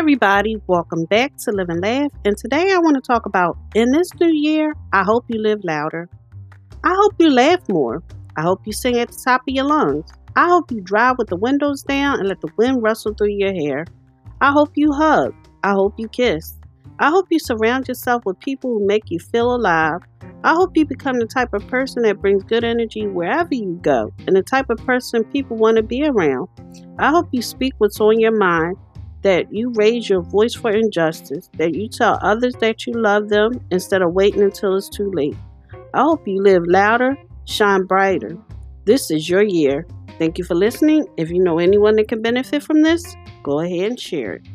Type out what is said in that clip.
everybody, welcome back to Live and Laugh. And today I want to talk about in this new year, I hope you live louder. I hope you laugh more. I hope you sing at the top of your lungs. I hope you drive with the windows down and let the wind rustle through your hair. I hope you hug. I hope you kiss. I hope you surround yourself with people who make you feel alive. I hope you become the type of person that brings good energy wherever you go and the type of person people want to be around. I hope you speak what's on your mind, that you raise your voice for injustice, that you tell others that you love them instead of waiting until it's too late. I hope you live louder, shine brighter. This is your year. Thank you for listening. If you know anyone that can benefit from this, go ahead and share it.